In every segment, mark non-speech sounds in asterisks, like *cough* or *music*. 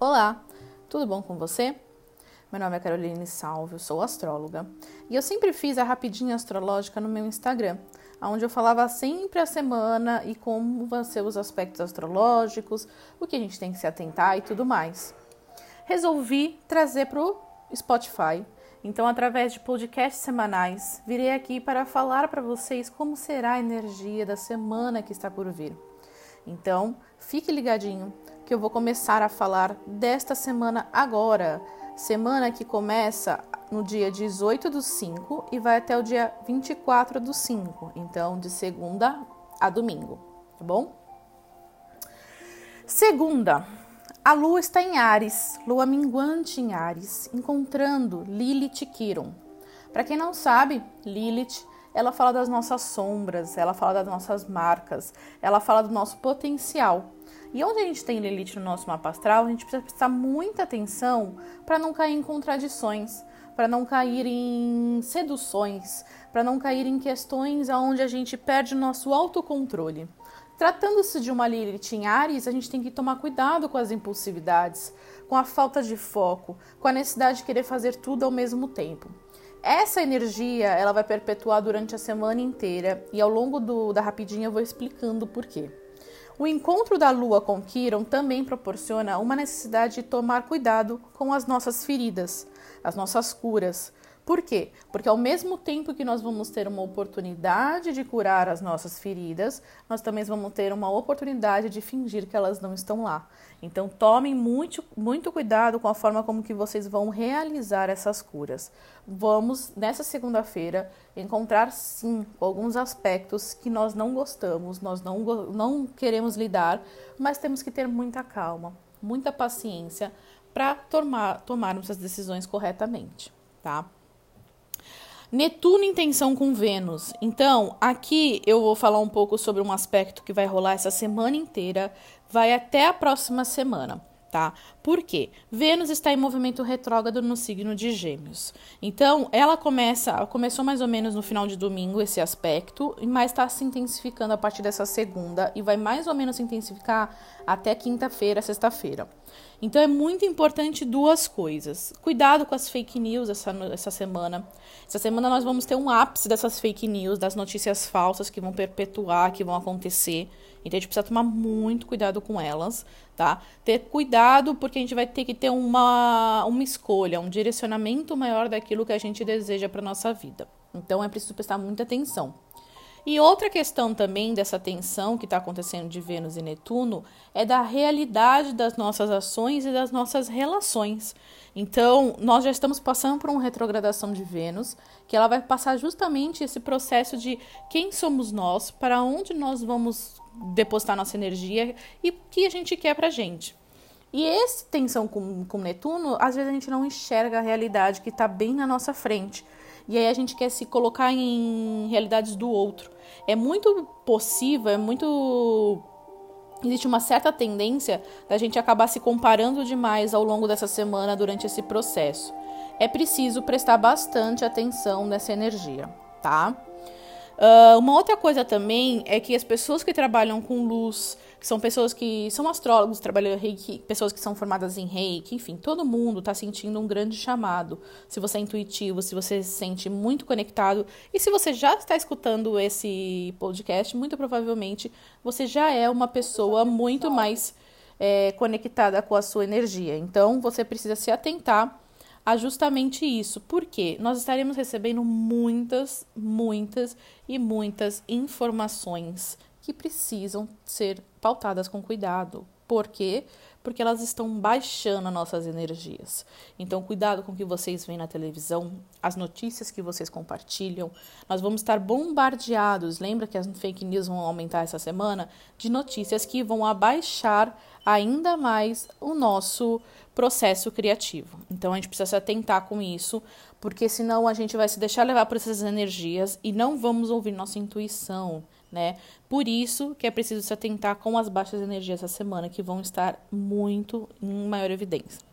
Olá, tudo bom com você? Meu nome é Caroline Salve, sou astróloga e eu sempre fiz a rapidinha astrológica no meu Instagram, onde eu falava sempre a semana e como vão ser os aspectos astrológicos, o que a gente tem que se atentar e tudo mais. Resolvi trazer para o Spotify, então, através de podcasts semanais, virei aqui para falar para vocês como será a energia da semana que está por vir. Então, fique ligadinho que eu vou começar a falar desta semana agora. Semana que começa no dia 18 do 5 e vai até o dia 24 do 5. Então, de segunda a domingo, tá bom? Segunda, a lua está em Ares, lua minguante em Ares, encontrando Lilith Quiron. Para quem não sabe, Lilith, ela fala das nossas sombras, ela fala das nossas marcas, ela fala do nosso potencial. E onde a gente tem Lilith no nosso mapa astral, a gente precisa prestar muita atenção para não cair em contradições, para não cair em seduções, para não cair em questões onde a gente perde o nosso autocontrole. Tratando-se de uma Lilith em Ares, a gente tem que tomar cuidado com as impulsividades, com a falta de foco, com a necessidade de querer fazer tudo ao mesmo tempo. Essa energia ela vai perpetuar durante a semana inteira e ao longo do, da rapidinha eu vou explicando por quê. O encontro da Lua com Quiron também proporciona uma necessidade de tomar cuidado com as nossas feridas, as nossas curas. Por quê? Porque ao mesmo tempo que nós vamos ter uma oportunidade de curar as nossas feridas, nós também vamos ter uma oportunidade de fingir que elas não estão lá. Então tomem muito, muito cuidado com a forma como que vocês vão realizar essas curas. Vamos, nessa segunda-feira, encontrar sim alguns aspectos que nós não gostamos, nós não, não queremos lidar, mas temos que ter muita calma, muita paciência para tomar, tomarmos as decisões corretamente, tá? Netuno em tensão com Vênus. Então, aqui eu vou falar um pouco sobre um aspecto que vai rolar essa semana inteira, vai até a próxima semana tá? Por quê? Vênus está em movimento retrógrado no signo de Gêmeos. Então, ela começa, começou mais ou menos no final de domingo esse aspecto, mas está se intensificando a partir dessa segunda e vai mais ou menos se intensificar até quinta-feira, sexta-feira. Então é muito importante duas coisas. Cuidado com as fake news essa, essa semana. Essa semana nós vamos ter um ápice dessas fake news, das notícias falsas que vão perpetuar, que vão acontecer. Então a gente precisa tomar muito cuidado com elas, tá? Ter cuidado porque a gente vai ter que ter uma, uma escolha, um direcionamento maior daquilo que a gente deseja para nossa vida. Então é preciso prestar muita atenção. E outra questão também dessa tensão que está acontecendo de Vênus e Netuno é da realidade das nossas ações e das nossas relações. Então, nós já estamos passando por uma retrogradação de Vênus, que ela vai passar justamente esse processo de quem somos nós, para onde nós vamos depositar nossa energia e o que a gente quer pra gente. E essa tensão com, com Netuno, às vezes a gente não enxerga a realidade que está bem na nossa frente. E aí a gente quer se colocar em realidades do outro. É muito possível, é muito. Existe uma certa tendência da gente acabar se comparando demais ao longo dessa semana durante esse processo. É preciso prestar bastante atenção nessa energia, tá? Uh, uma outra coisa também é que as pessoas que trabalham com luz, que são pessoas que são astrólogos, trabalham reiki, pessoas que são formadas em reiki, enfim, todo mundo está sentindo um grande chamado. Se você é intuitivo, se você se sente muito conectado e se você já está escutando esse podcast, muito provavelmente você já é uma pessoa muito mais é, conectada com a sua energia. Então você precisa se atentar a justamente isso. Porque nós estaremos recebendo muitas, muitas e muitas informações que precisam ser pautadas com cuidado. Por quê? Porque elas estão baixando nossas energias. Então, cuidado com o que vocês veem na televisão, as notícias que vocês compartilham. Nós vamos estar bombardeados. Lembra que as fake news vão aumentar essa semana? De notícias que vão abaixar ainda mais o nosso processo criativo. Então a gente precisa se atentar com isso, porque senão a gente vai se deixar levar por essas energias e não vamos ouvir nossa intuição, né? Por isso que é preciso se atentar com as baixas energias essa semana, que vão estar muito em maior evidência.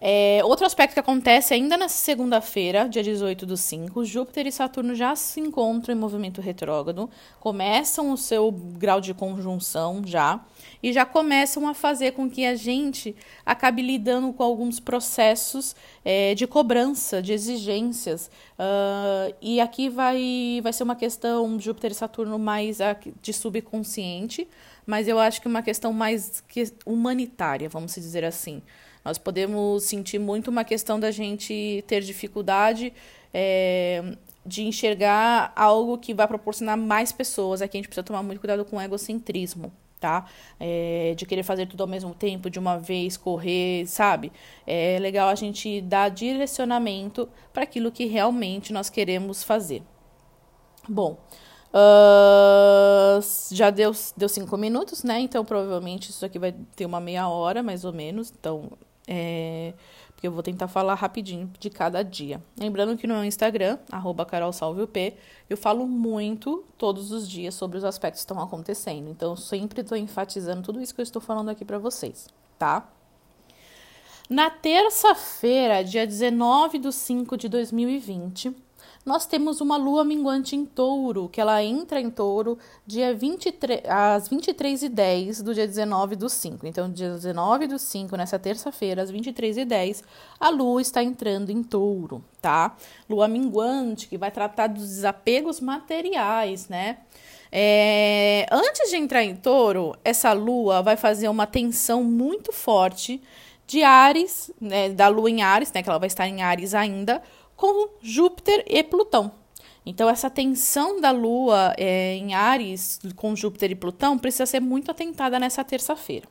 É, outro aspecto que acontece ainda nessa segunda-feira, dia 18 do 5, Júpiter e Saturno já se encontram em movimento retrógrado, começam o seu grau de conjunção já, e já começam a fazer com que a gente acabe lidando com alguns processos é, de cobrança, de exigências. Uh, e aqui vai, vai ser uma questão Júpiter e Saturno mais de subconsciente, mas eu acho que uma questão mais humanitária, vamos dizer assim. Nós podemos sentir muito uma questão da gente ter dificuldade é, de enxergar algo que vai proporcionar mais pessoas. Aqui a gente precisa tomar muito cuidado com o egocentrismo tá? É, de querer fazer tudo ao mesmo tempo, de uma vez, correr, sabe? É legal a gente dar direcionamento para aquilo que realmente nós queremos fazer. Bom, uh, já deu, deu cinco minutos, né? Então provavelmente isso aqui vai ter uma meia hora, mais ou menos. Então é, porque eu vou tentar falar rapidinho de cada dia. Lembrando que no meu Instagram, arroba carolsalviop, eu falo muito todos os dias sobre os aspectos que estão acontecendo. Então, eu sempre estou enfatizando tudo isso que eu estou falando aqui para vocês, tá? Na terça-feira, dia 19 de 5 de 2020, nós temos uma lua minguante em touro, que ela entra em touro dia 23, às 23h10 do dia 19 do 5. Então, dia 19 do 5, nessa terça-feira, às 23h10, a lua está entrando em touro, tá? Lua minguante, que vai tratar dos desapegos materiais, né? É, antes de entrar em touro, essa lua vai fazer uma tensão muito forte de Ares, né, da lua em Ares, né, que ela vai estar em Ares ainda, com Júpiter e Plutão. Então, essa tensão da Lua é, em Ares com Júpiter e Plutão precisa ser muito atentada nessa terça-feira.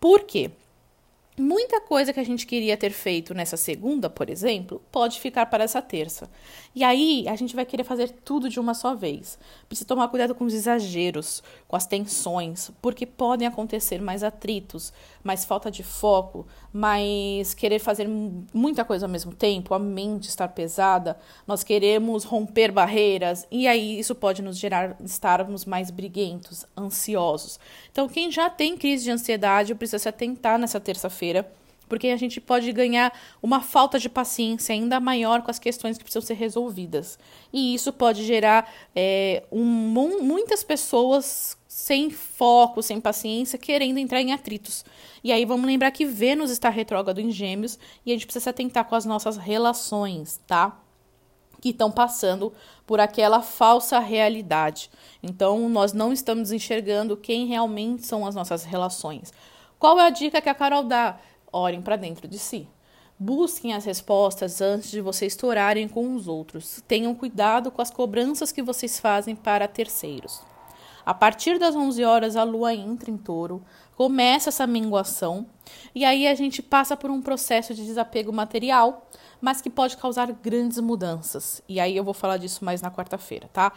Por quê? Muita coisa que a gente queria ter feito nessa segunda, por exemplo, pode ficar para essa terça. E aí a gente vai querer fazer tudo de uma só vez. Precisa tomar cuidado com os exageros, com as tensões, porque podem acontecer mais atritos, mais falta de foco, mais querer fazer muita coisa ao mesmo tempo, a mente estar pesada, nós queremos romper barreiras e aí isso pode nos gerar estarmos mais briguentos, ansiosos. Então quem já tem crise de ansiedade precisa se atentar nessa terça-feira feira porque a gente pode ganhar uma falta de paciência ainda maior com as questões que precisam ser resolvidas. E isso pode gerar é, um, muitas pessoas sem foco, sem paciência, querendo entrar em atritos. E aí vamos lembrar que Vênus está retrógrado em Gêmeos e a gente precisa se atentar com as nossas relações, tá? Que estão passando por aquela falsa realidade. Então, nós não estamos enxergando quem realmente são as nossas relações. Qual é a dica que a Carol dá? Olhem para dentro de si. Busquem as respostas antes de vocês estourarem com os outros. Tenham cuidado com as cobranças que vocês fazem para terceiros. A partir das 11 horas, a lua entra em touro, começa essa minguação, e aí a gente passa por um processo de desapego material, mas que pode causar grandes mudanças. E aí eu vou falar disso mais na quarta-feira, tá?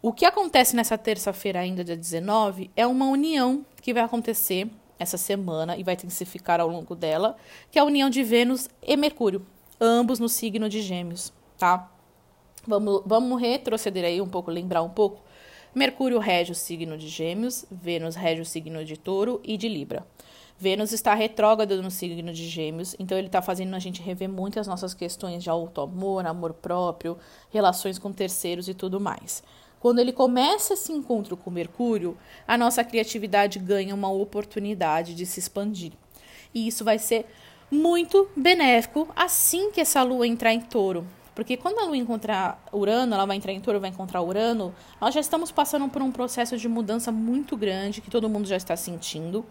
O que acontece nessa terça-feira, ainda dia 19, é uma união que vai acontecer essa semana e vai intensificar ao longo dela, que é a união de Vênus e Mercúrio, ambos no signo de Gêmeos, tá? Vamos, vamos retroceder aí um pouco, lembrar um pouco. Mercúrio rege o signo de Gêmeos, Vênus rege o signo de Touro e de Libra. Vênus está retrógrado no signo de Gêmeos, então ele está fazendo a gente rever muitas nossas questões de auto-amor, amor próprio, relações com terceiros e tudo mais. Quando ele começa esse encontro com Mercúrio, a nossa criatividade ganha uma oportunidade de se expandir. E isso vai ser muito benéfico assim que essa lua entrar em touro. Porque quando a lua encontrar Urano, ela vai entrar em touro, vai encontrar Urano, nós já estamos passando por um processo de mudança muito grande que todo mundo já está sentindo.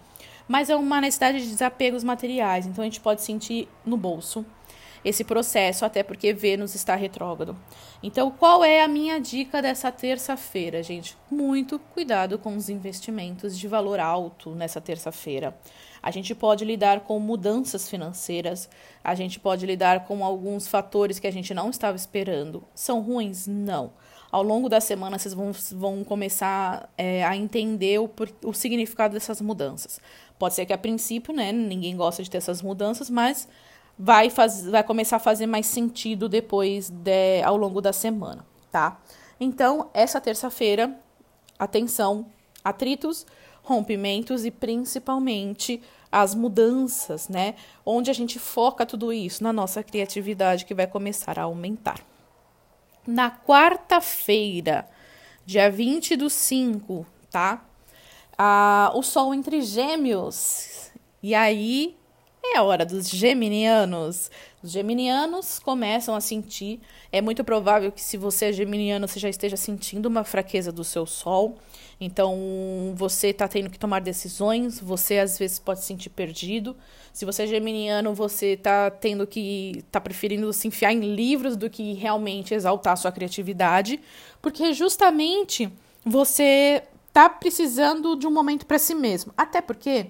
Mas é uma necessidade de desapegos materiais, então a gente pode sentir no bolso esse processo, até porque Vênus está retrógrado. Então, qual é a minha dica dessa terça-feira, gente? Muito cuidado com os investimentos de valor alto nessa terça-feira. A gente pode lidar com mudanças financeiras, a gente pode lidar com alguns fatores que a gente não estava esperando. São ruins? Não. Ao longo da semana, vocês vão, vão começar é, a entender o, o significado dessas mudanças. Pode ser que a princípio, né, ninguém gosta de ter essas mudanças, mas vai, faz, vai começar a fazer mais sentido depois de, ao longo da semana, tá? Então, essa terça-feira, atenção, atritos, rompimentos e principalmente as mudanças, né? Onde a gente foca tudo isso na nossa criatividade que vai começar a aumentar. Na quarta-feira, dia 20 do 5, tá? Ah, o Sol entre Gêmeos. E aí é a hora dos geminianos. Os geminianos começam a sentir. É muito provável que, se você é geminiano, você já esteja sentindo uma fraqueza do seu sol. Então, você está tendo que tomar decisões. Você, às vezes, pode se sentir perdido. Se você é geminiano, você está tendo que. está preferindo se enfiar em livros do que realmente exaltar a sua criatividade. Porque, justamente, você está precisando de um momento para si mesmo. Até porque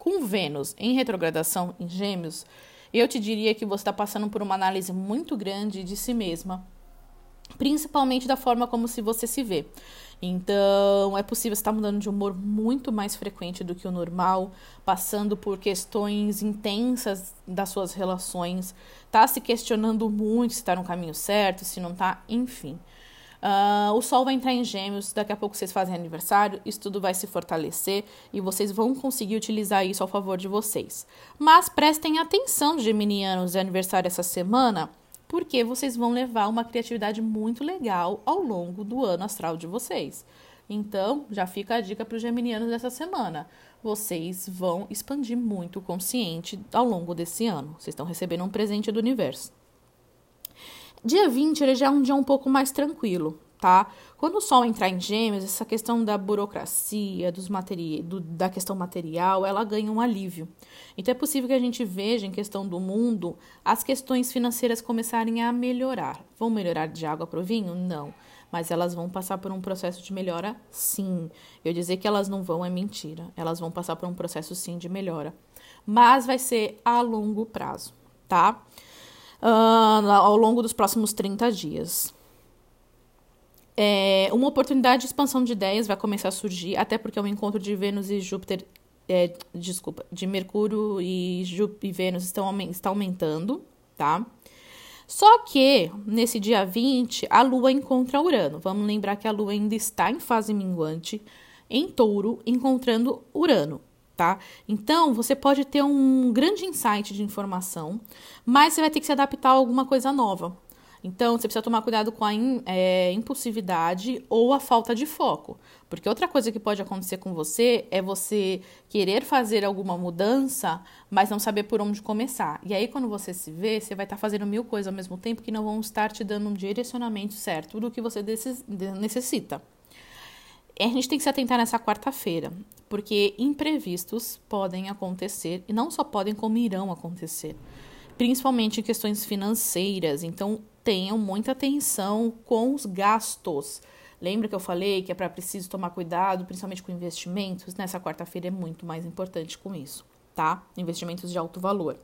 com Vênus em retrogradação em Gêmeos, eu te diria que você está passando por uma análise muito grande de si mesma, principalmente da forma como se você se vê. Então, é possível estar mudando de humor muito mais frequente do que o normal, passando por questões intensas das suas relações, tá se questionando muito se está no caminho certo, se não está, enfim. Uh, o Sol vai entrar em Gêmeos, daqui a pouco vocês fazem aniversário, isso tudo vai se fortalecer e vocês vão conseguir utilizar isso ao favor de vocês. Mas prestem atenção, Geminianos, de aniversário essa semana, porque vocês vão levar uma criatividade muito legal ao longo do ano astral de vocês. Então, já fica a dica para os geminianos dessa semana. Vocês vão expandir muito o consciente ao longo desse ano. Vocês estão recebendo um presente do universo. Dia 20 ele já é um dia um pouco mais tranquilo, tá? Quando o Sol entrar em Gêmeos, essa questão da burocracia, dos materi do, da questão material, ela ganha um alívio. Então é possível que a gente veja em questão do mundo as questões financeiras começarem a melhorar. Vão melhorar de água para o vinho? Não. Mas elas vão passar por um processo de melhora, sim. Eu dizer que elas não vão é mentira. Elas vão passar por um processo, sim, de melhora. Mas vai ser a longo prazo, tá? Uh, ao longo dos próximos 30 dias. É, uma oportunidade de expansão de ideias vai começar a surgir, até porque o encontro de Vênus e Júpiter, é, desculpa, de Mercúrio e, Júpiter e Vênus estão, está aumentando, tá? Só que nesse dia 20, a Lua encontra Urano. Vamos lembrar que a Lua ainda está em fase minguante, em touro, encontrando Urano tá? Então, você pode ter um grande insight de informação, mas você vai ter que se adaptar a alguma coisa nova. Então, você precisa tomar cuidado com a in, é, impulsividade ou a falta de foco. Porque outra coisa que pode acontecer com você é você querer fazer alguma mudança, mas não saber por onde começar. E aí, quando você se vê, você vai estar fazendo mil coisas ao mesmo tempo que não vão estar te dando um direcionamento certo do que você necessita a gente tem que se atentar nessa quarta-feira, porque imprevistos podem acontecer e não só podem, como irão acontecer, principalmente em questões financeiras. Então, tenham muita atenção com os gastos. Lembra que eu falei que é para preciso tomar cuidado, principalmente com investimentos? Nessa quarta-feira é muito mais importante com isso, tá? Investimentos de alto valor.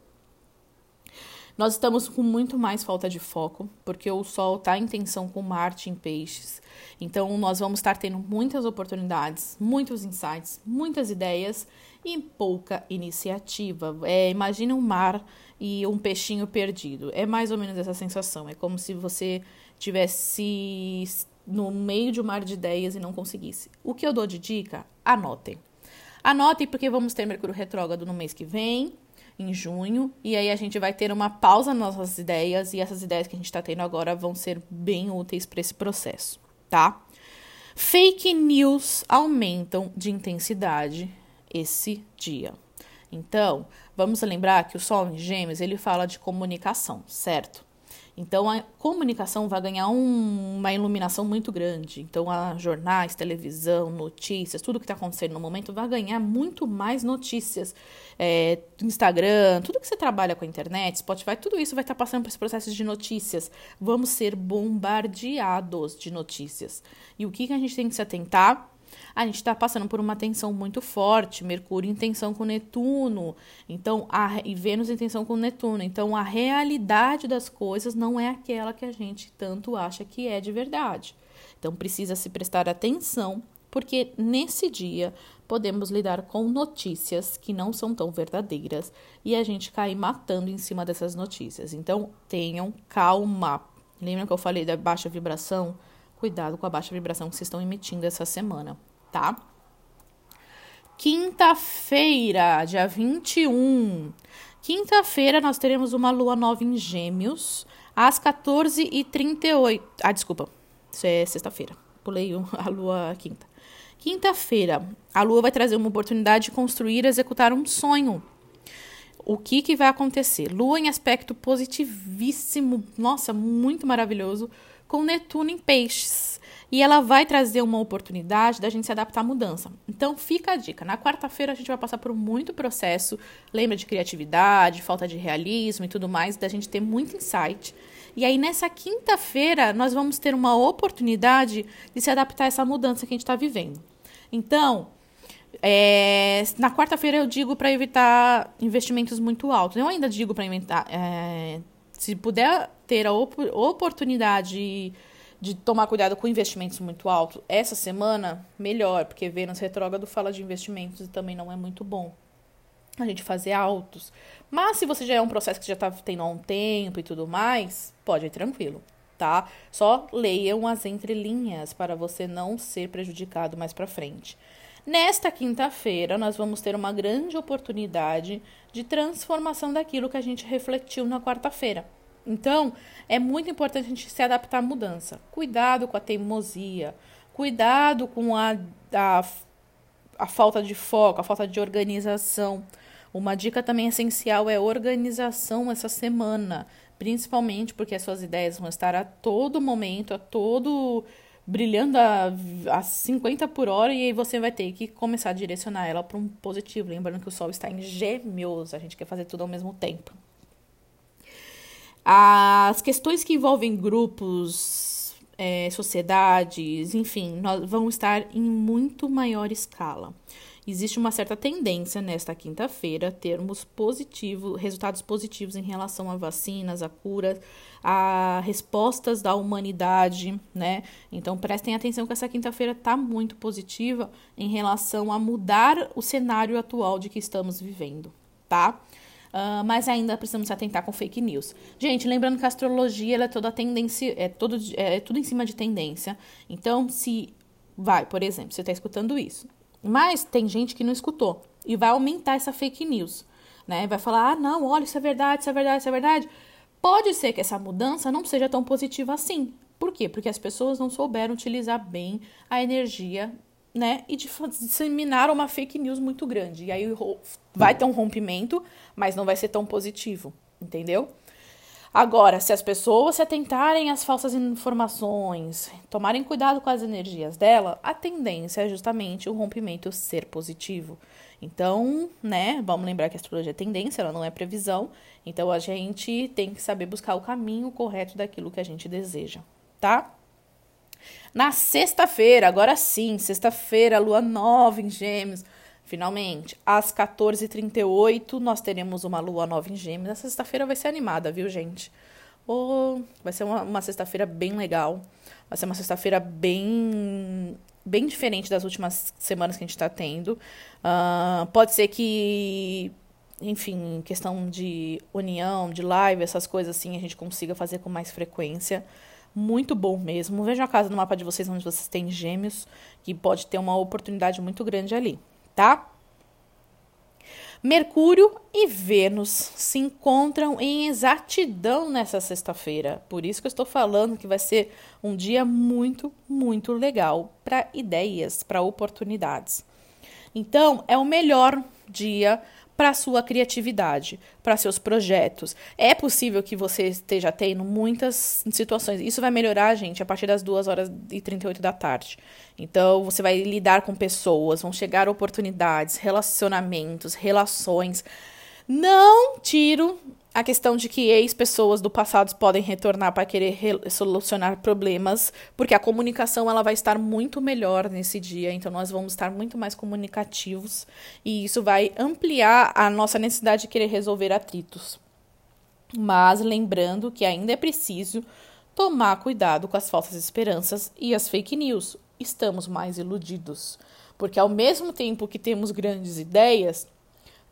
Nós estamos com muito mais falta de foco, porque o Sol está em tensão com Marte em Peixes. Então, nós vamos estar tendo muitas oportunidades, muitos insights, muitas ideias e pouca iniciativa. É, imagina um mar e um peixinho perdido. É mais ou menos essa sensação. É como se você tivesse no meio de um mar de ideias e não conseguisse. O que eu dou de dica? Anotem. Anotem porque vamos ter Mercúrio retrógrado no mês que vem em junho. E aí a gente vai ter uma pausa nas nossas ideias e essas ideias que a gente está tendo agora vão ser bem úteis para esse processo, tá? Fake news aumentam de intensidade esse dia. Então, vamos lembrar que o Sol em Gêmeos ele fala de comunicação, certo? Então a comunicação vai ganhar um, uma iluminação muito grande. Então, a jornais, televisão, notícias, tudo que está acontecendo no momento vai ganhar muito mais notícias. É, Instagram, tudo que você trabalha com a internet, Spotify, tudo isso vai estar tá passando por esse processo de notícias. Vamos ser bombardeados de notícias. E o que, que a gente tem que se atentar? A gente está passando por uma tensão muito forte, Mercúrio em tensão com Netuno, então a, e Vênus em tensão com Netuno. Então a realidade das coisas não é aquela que a gente tanto acha que é de verdade. Então precisa se prestar atenção, porque nesse dia podemos lidar com notícias que não são tão verdadeiras e a gente cair matando em cima dessas notícias. Então tenham calma. Lembra que eu falei da baixa vibração? Cuidado com a baixa vibração que vocês estão emitindo essa semana tá? Quinta-feira, dia 21. Quinta-feira nós teremos uma lua nova em Gêmeos, às 14h38. Ah, desculpa. Isso é sexta-feira. Pulei *laughs* a lua quinta. Quinta-feira, a lua vai trazer uma oportunidade de construir e executar um sonho. O que, que vai acontecer? Lua em aspecto positivíssimo, nossa, muito maravilhoso, com Netuno em peixes e ela vai trazer uma oportunidade da gente se adaptar à mudança. Então fica a dica. Na quarta-feira a gente vai passar por muito processo, lembra de criatividade, falta de realismo e tudo mais, da gente ter muito insight. E aí nessa quinta-feira nós vamos ter uma oportunidade de se adaptar a essa mudança que a gente está vivendo. Então, é, na quarta-feira eu digo para evitar investimentos muito altos. Eu ainda digo para evitar, é, se puder ter a op oportunidade de tomar cuidado com investimentos muito altos, essa semana, melhor, porque Vênus retrógrado fala de investimentos e também não é muito bom a gente fazer altos. Mas se você já é um processo que já está tendo há um tempo e tudo mais, pode ir tranquilo, tá? Só leiam as entrelinhas para você não ser prejudicado mais para frente. Nesta quinta-feira, nós vamos ter uma grande oportunidade de transformação daquilo que a gente refletiu na quarta-feira. Então, é muito importante a gente se adaptar à mudança. Cuidado com a teimosia, cuidado com a, a, a falta de foco, a falta de organização. Uma dica também essencial é organização essa semana, principalmente porque as suas ideias vão estar a todo momento, a todo brilhando a, a 50 por hora e aí você vai ter que começar a direcionar ela para um positivo. Lembrando que o Sol está em gêmeos, a gente quer fazer tudo ao mesmo tempo. As questões que envolvem grupos, é, sociedades, enfim, vão estar em muito maior escala. Existe uma certa tendência nesta quinta-feira termos positivo, resultados positivos em relação a vacinas, a curas, a respostas da humanidade, né? Então prestem atenção que essa quinta-feira está muito positiva em relação a mudar o cenário atual de que estamos vivendo, tá? Uh, mas ainda precisamos atentar com fake news. Gente, lembrando que a astrologia é toda tendência, é, todo, é tudo em cima de tendência. Então, se vai, por exemplo, você está escutando isso, mas tem gente que não escutou e vai aumentar essa fake news, né? Vai falar, ah, não, olha, isso é verdade, isso é verdade, isso é verdade. Pode ser que essa mudança não seja tão positiva assim. Por quê? Porque as pessoas não souberam utilizar bem a energia né, e disseminar uma fake news muito grande. E aí vai ter um rompimento, mas não vai ser tão positivo, entendeu? Agora, se as pessoas se atentarem às falsas informações, tomarem cuidado com as energias dela, a tendência é justamente o rompimento ser positivo. Então, né, vamos lembrar que a astrologia é tendência, ela não é previsão. Então, a gente tem que saber buscar o caminho correto daquilo que a gente deseja, tá? Na sexta-feira, agora sim, sexta-feira, lua nova em Gêmeos. Finalmente, às 14h38, nós teremos uma lua nova em Gêmeos. A sexta-feira vai ser animada, viu, gente? Oh, vai ser uma, uma sexta-feira bem legal. Vai ser uma sexta-feira bem bem diferente das últimas semanas que a gente está tendo. Uh, pode ser que, enfim, questão de união, de live, essas coisas assim, a gente consiga fazer com mais frequência muito bom mesmo. Vejam a casa no mapa de vocês onde vocês têm gêmeos, que pode ter uma oportunidade muito grande ali, tá? Mercúrio e Vênus se encontram em exatidão nessa sexta-feira. Por isso que eu estou falando que vai ser um dia muito, muito legal para ideias, para oportunidades. Então, é o melhor dia para sua criatividade, para seus projetos. É possível que você esteja tendo muitas situações. Isso vai melhorar, gente, a partir das 2 horas e 38 da tarde. Então, você vai lidar com pessoas, vão chegar oportunidades, relacionamentos, relações. Não tiro a questão de que ex-pessoas do passado podem retornar para querer solucionar problemas, porque a comunicação ela vai estar muito melhor nesse dia, então nós vamos estar muito mais comunicativos e isso vai ampliar a nossa necessidade de querer resolver atritos. Mas lembrando que ainda é preciso tomar cuidado com as falsas esperanças e as fake news. Estamos mais iludidos, porque ao mesmo tempo que temos grandes ideias,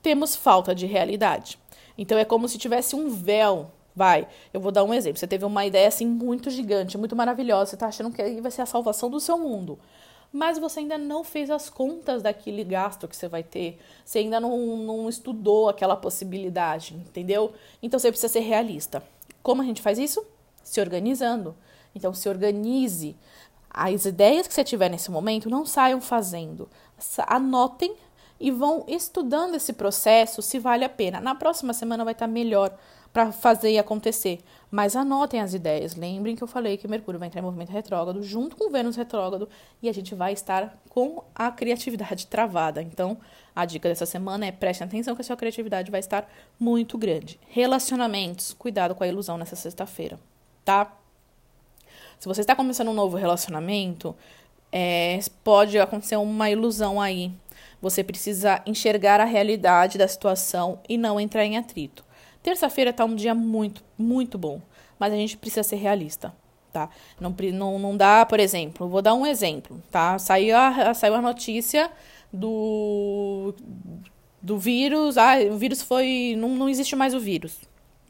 temos falta de realidade. Então é como se tivesse um véu. Vai, eu vou dar um exemplo. Você teve uma ideia assim muito gigante, muito maravilhosa, você está achando que vai ser a salvação do seu mundo. mas você ainda não fez as contas daquele gasto que você vai ter, você ainda não, não estudou aquela possibilidade, entendeu? Então você precisa ser realista. Como a gente faz isso? Se organizando. Então se organize. As ideias que você tiver nesse momento, não saiam fazendo. Anotem e vão estudando esse processo se vale a pena. Na próxima semana vai estar melhor para fazer e acontecer. Mas anotem as ideias. Lembrem que eu falei que Mercúrio vai entrar em movimento retrógrado junto com Vênus retrógrado e a gente vai estar com a criatividade travada. Então, a dica dessa semana é preste atenção que a sua criatividade vai estar muito grande. Relacionamentos, cuidado com a ilusão nessa sexta-feira, tá? Se você está começando um novo relacionamento, é, pode acontecer uma ilusão aí. Você precisa enxergar a realidade da situação e não entrar em atrito. Terça-feira tá um dia muito, muito bom, mas a gente precisa ser realista, tá? Não, não, não dá, por exemplo, vou dar um exemplo, tá? Saiu a, saiu a notícia do, do vírus, ah, o vírus foi, não, não existe mais o vírus,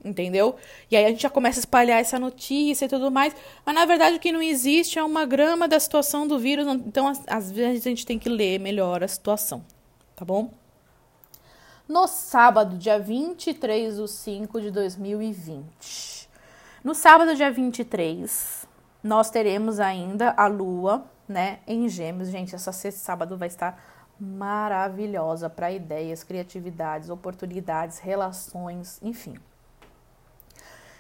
entendeu? E aí a gente já começa a espalhar essa notícia e tudo mais, mas na verdade o que não existe é uma grama da situação do vírus, então às vezes a gente tem que ler melhor a situação, tá bom? no sábado, dia 23 de 5 de 2020. No sábado, dia 23, nós teremos ainda a lua, né, em Gêmeos. Gente, essa sexta sábado vai estar maravilhosa para ideias, criatividades, oportunidades, relações, enfim.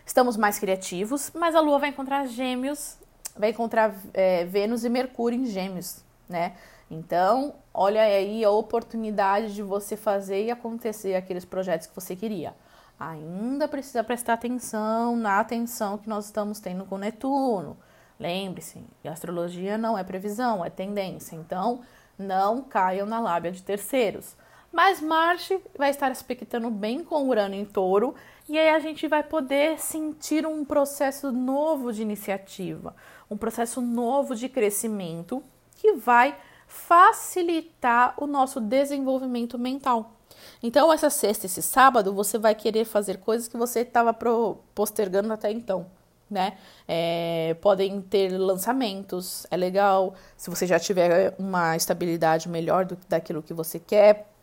Estamos mais criativos, mas a lua vai encontrar Gêmeos, vai encontrar é, Vênus e Mercúrio em Gêmeos, né? Então, olha aí a oportunidade de você fazer e acontecer aqueles projetos que você queria. Ainda precisa prestar atenção na atenção que nós estamos tendo com Netuno. Lembre-se, astrologia não é previsão, é tendência. Então, não caiam na lábia de terceiros. Mas Marte vai estar aspectando bem com Urano em touro e aí a gente vai poder sentir um processo novo de iniciativa, um processo novo de crescimento que vai facilitar o nosso desenvolvimento mental. Então, essa sexta, esse sábado, você vai querer fazer coisas que você estava postergando até então, né? É, podem ter lançamentos, é legal. Se você já tiver uma estabilidade melhor do, daquilo que você quer,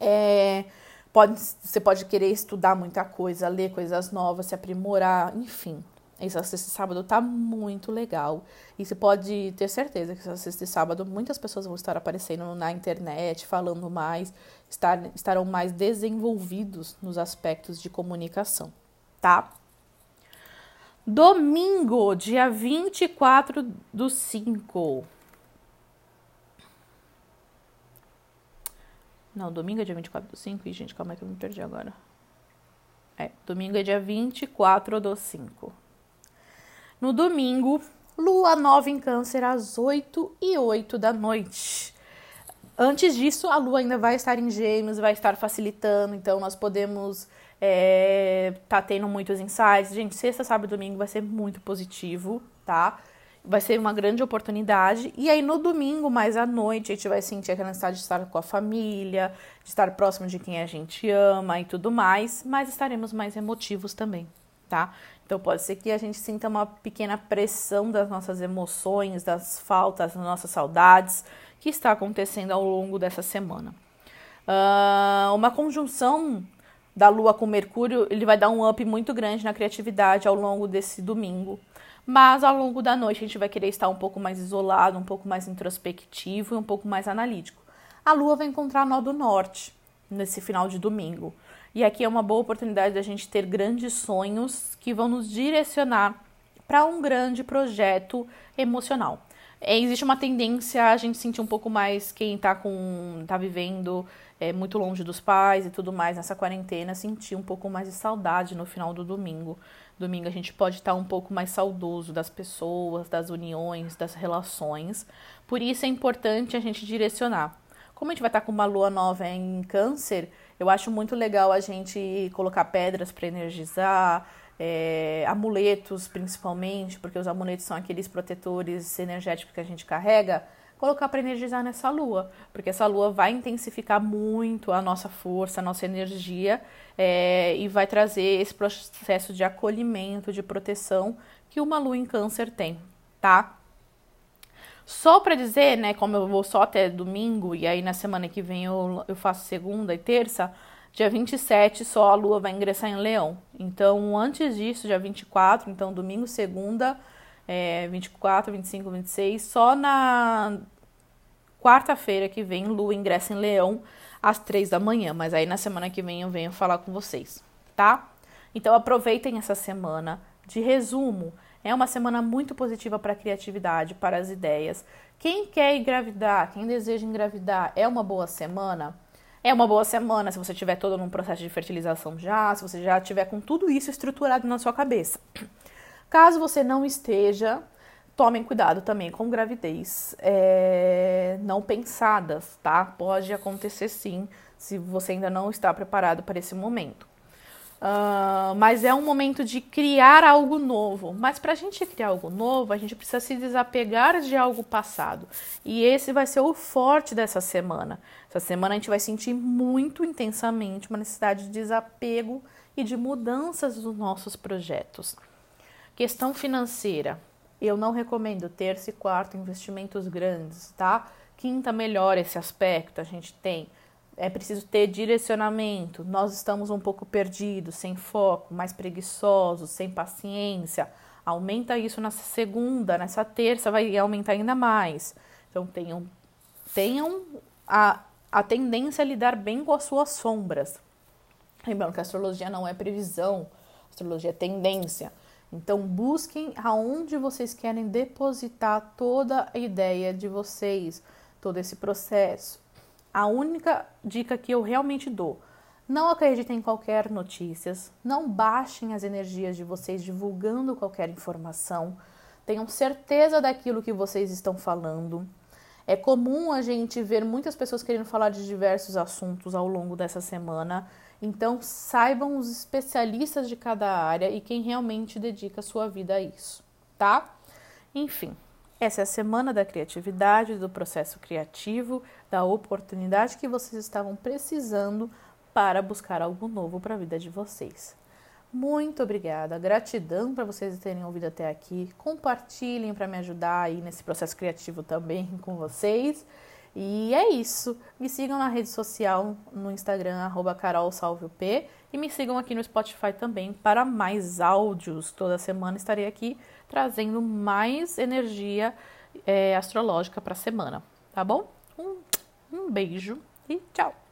é, pode, você pode querer estudar muita coisa, ler coisas novas, se aprimorar, enfim. Essa sexta e sábado tá muito legal. E você pode ter certeza que essa sexta e sábado muitas pessoas vão estar aparecendo na internet, falando mais, estar, estarão mais desenvolvidos nos aspectos de comunicação, tá? Domingo, dia 24 do 5. Não, domingo é dia 24 do 5. Ih, gente, calma aí que eu me perdi agora. É, domingo é dia 24 do 5. No domingo, lua nova em Câncer às 8 e 8 da noite. Antes disso, a lua ainda vai estar em Gêmeos, vai estar facilitando, então nós podemos é, tá tendo muitos insights. Gente, sexta, sábado e domingo vai ser muito positivo, tá? Vai ser uma grande oportunidade. E aí, no domingo, mais à noite, a gente vai sentir aquela necessidade de estar com a família, de estar próximo de quem a gente ama e tudo mais, mas estaremos mais emotivos também, tá? Então pode ser que a gente sinta uma pequena pressão das nossas emoções, das faltas, das nossas saudades que está acontecendo ao longo dessa semana. Uh, uma conjunção da Lua com Mercúrio, ele vai dar um up muito grande na criatividade ao longo desse domingo. Mas ao longo da noite a gente vai querer estar um pouco mais isolado, um pouco mais introspectivo e um pouco mais analítico. A Lua vai encontrar nó do norte nesse final de domingo. E aqui é uma boa oportunidade da gente ter grandes sonhos que vão nos direcionar para um grande projeto emocional. É, existe uma tendência a gente sentir um pouco mais quem está com tá vivendo é, muito longe dos pais e tudo mais nessa quarentena, sentir um pouco mais de saudade no final do domingo. Domingo a gente pode estar um pouco mais saudoso das pessoas, das uniões, das relações. Por isso é importante a gente direcionar. Como a gente vai estar com uma lua nova em câncer, eu acho muito legal a gente colocar pedras para energizar, é, amuletos principalmente, porque os amuletos são aqueles protetores energéticos que a gente carrega, colocar para energizar nessa lua, porque essa lua vai intensificar muito a nossa força, a nossa energia é, e vai trazer esse processo de acolhimento, de proteção que uma lua em câncer tem, tá? Só para dizer, né, como eu vou só até domingo e aí na semana que vem eu, eu faço segunda e terça, dia 27 só a lua vai ingressar em Leão. Então, antes disso, dia 24, então domingo, segunda, é, 24, 25, 26, só na quarta-feira que vem lua ingressa em Leão às três da manhã, mas aí na semana que vem eu venho falar com vocês, tá? Então aproveitem essa semana. De resumo, é uma semana muito positiva para a criatividade, para as ideias. Quem quer engravidar, quem deseja engravidar, é uma boa semana? É uma boa semana se você estiver todo num processo de fertilização já, se você já tiver com tudo isso estruturado na sua cabeça. Caso você não esteja, tomem cuidado também com gravidez é, não pensadas, tá? Pode acontecer sim, se você ainda não está preparado para esse momento. Uh, mas é um momento de criar algo novo. Mas para a gente criar algo novo, a gente precisa se desapegar de algo passado. E esse vai ser o forte dessa semana. Essa semana a gente vai sentir muito intensamente uma necessidade de desapego e de mudanças dos nossos projetos. Questão financeira. Eu não recomendo terça e quarta investimentos grandes, tá? Quinta melhora esse aspecto. A gente tem é preciso ter direcionamento. Nós estamos um pouco perdidos, sem foco, mais preguiçosos, sem paciência. Aumenta isso nessa segunda, nessa terça vai aumentar ainda mais. Então tenham, tenham a, a tendência a lidar bem com as suas sombras. Lembrando que a astrologia não é previsão, a astrologia é tendência. Então busquem aonde vocês querem depositar toda a ideia de vocês, todo esse processo. A única dica que eu realmente dou: não acreditem em qualquer notícias, não baixem as energias de vocês divulgando qualquer informação, tenham certeza daquilo que vocês estão falando. É comum a gente ver muitas pessoas querendo falar de diversos assuntos ao longo dessa semana, então saibam os especialistas de cada área e quem realmente dedica sua vida a isso, tá? Enfim, essa é a semana da criatividade, do processo criativo, da oportunidade que vocês estavam precisando para buscar algo novo para a vida de vocês. Muito obrigada, gratidão para vocês terem ouvido até aqui. Compartilhem para me ajudar aí nesse processo criativo também *laughs* com vocês. E é isso. Me sigam na rede social, no Instagram, arroba carolsalvop. E me sigam aqui no Spotify também para mais áudios. Toda semana estarei aqui trazendo mais energia é, astrológica para a semana, tá bom? Um, um beijo e tchau!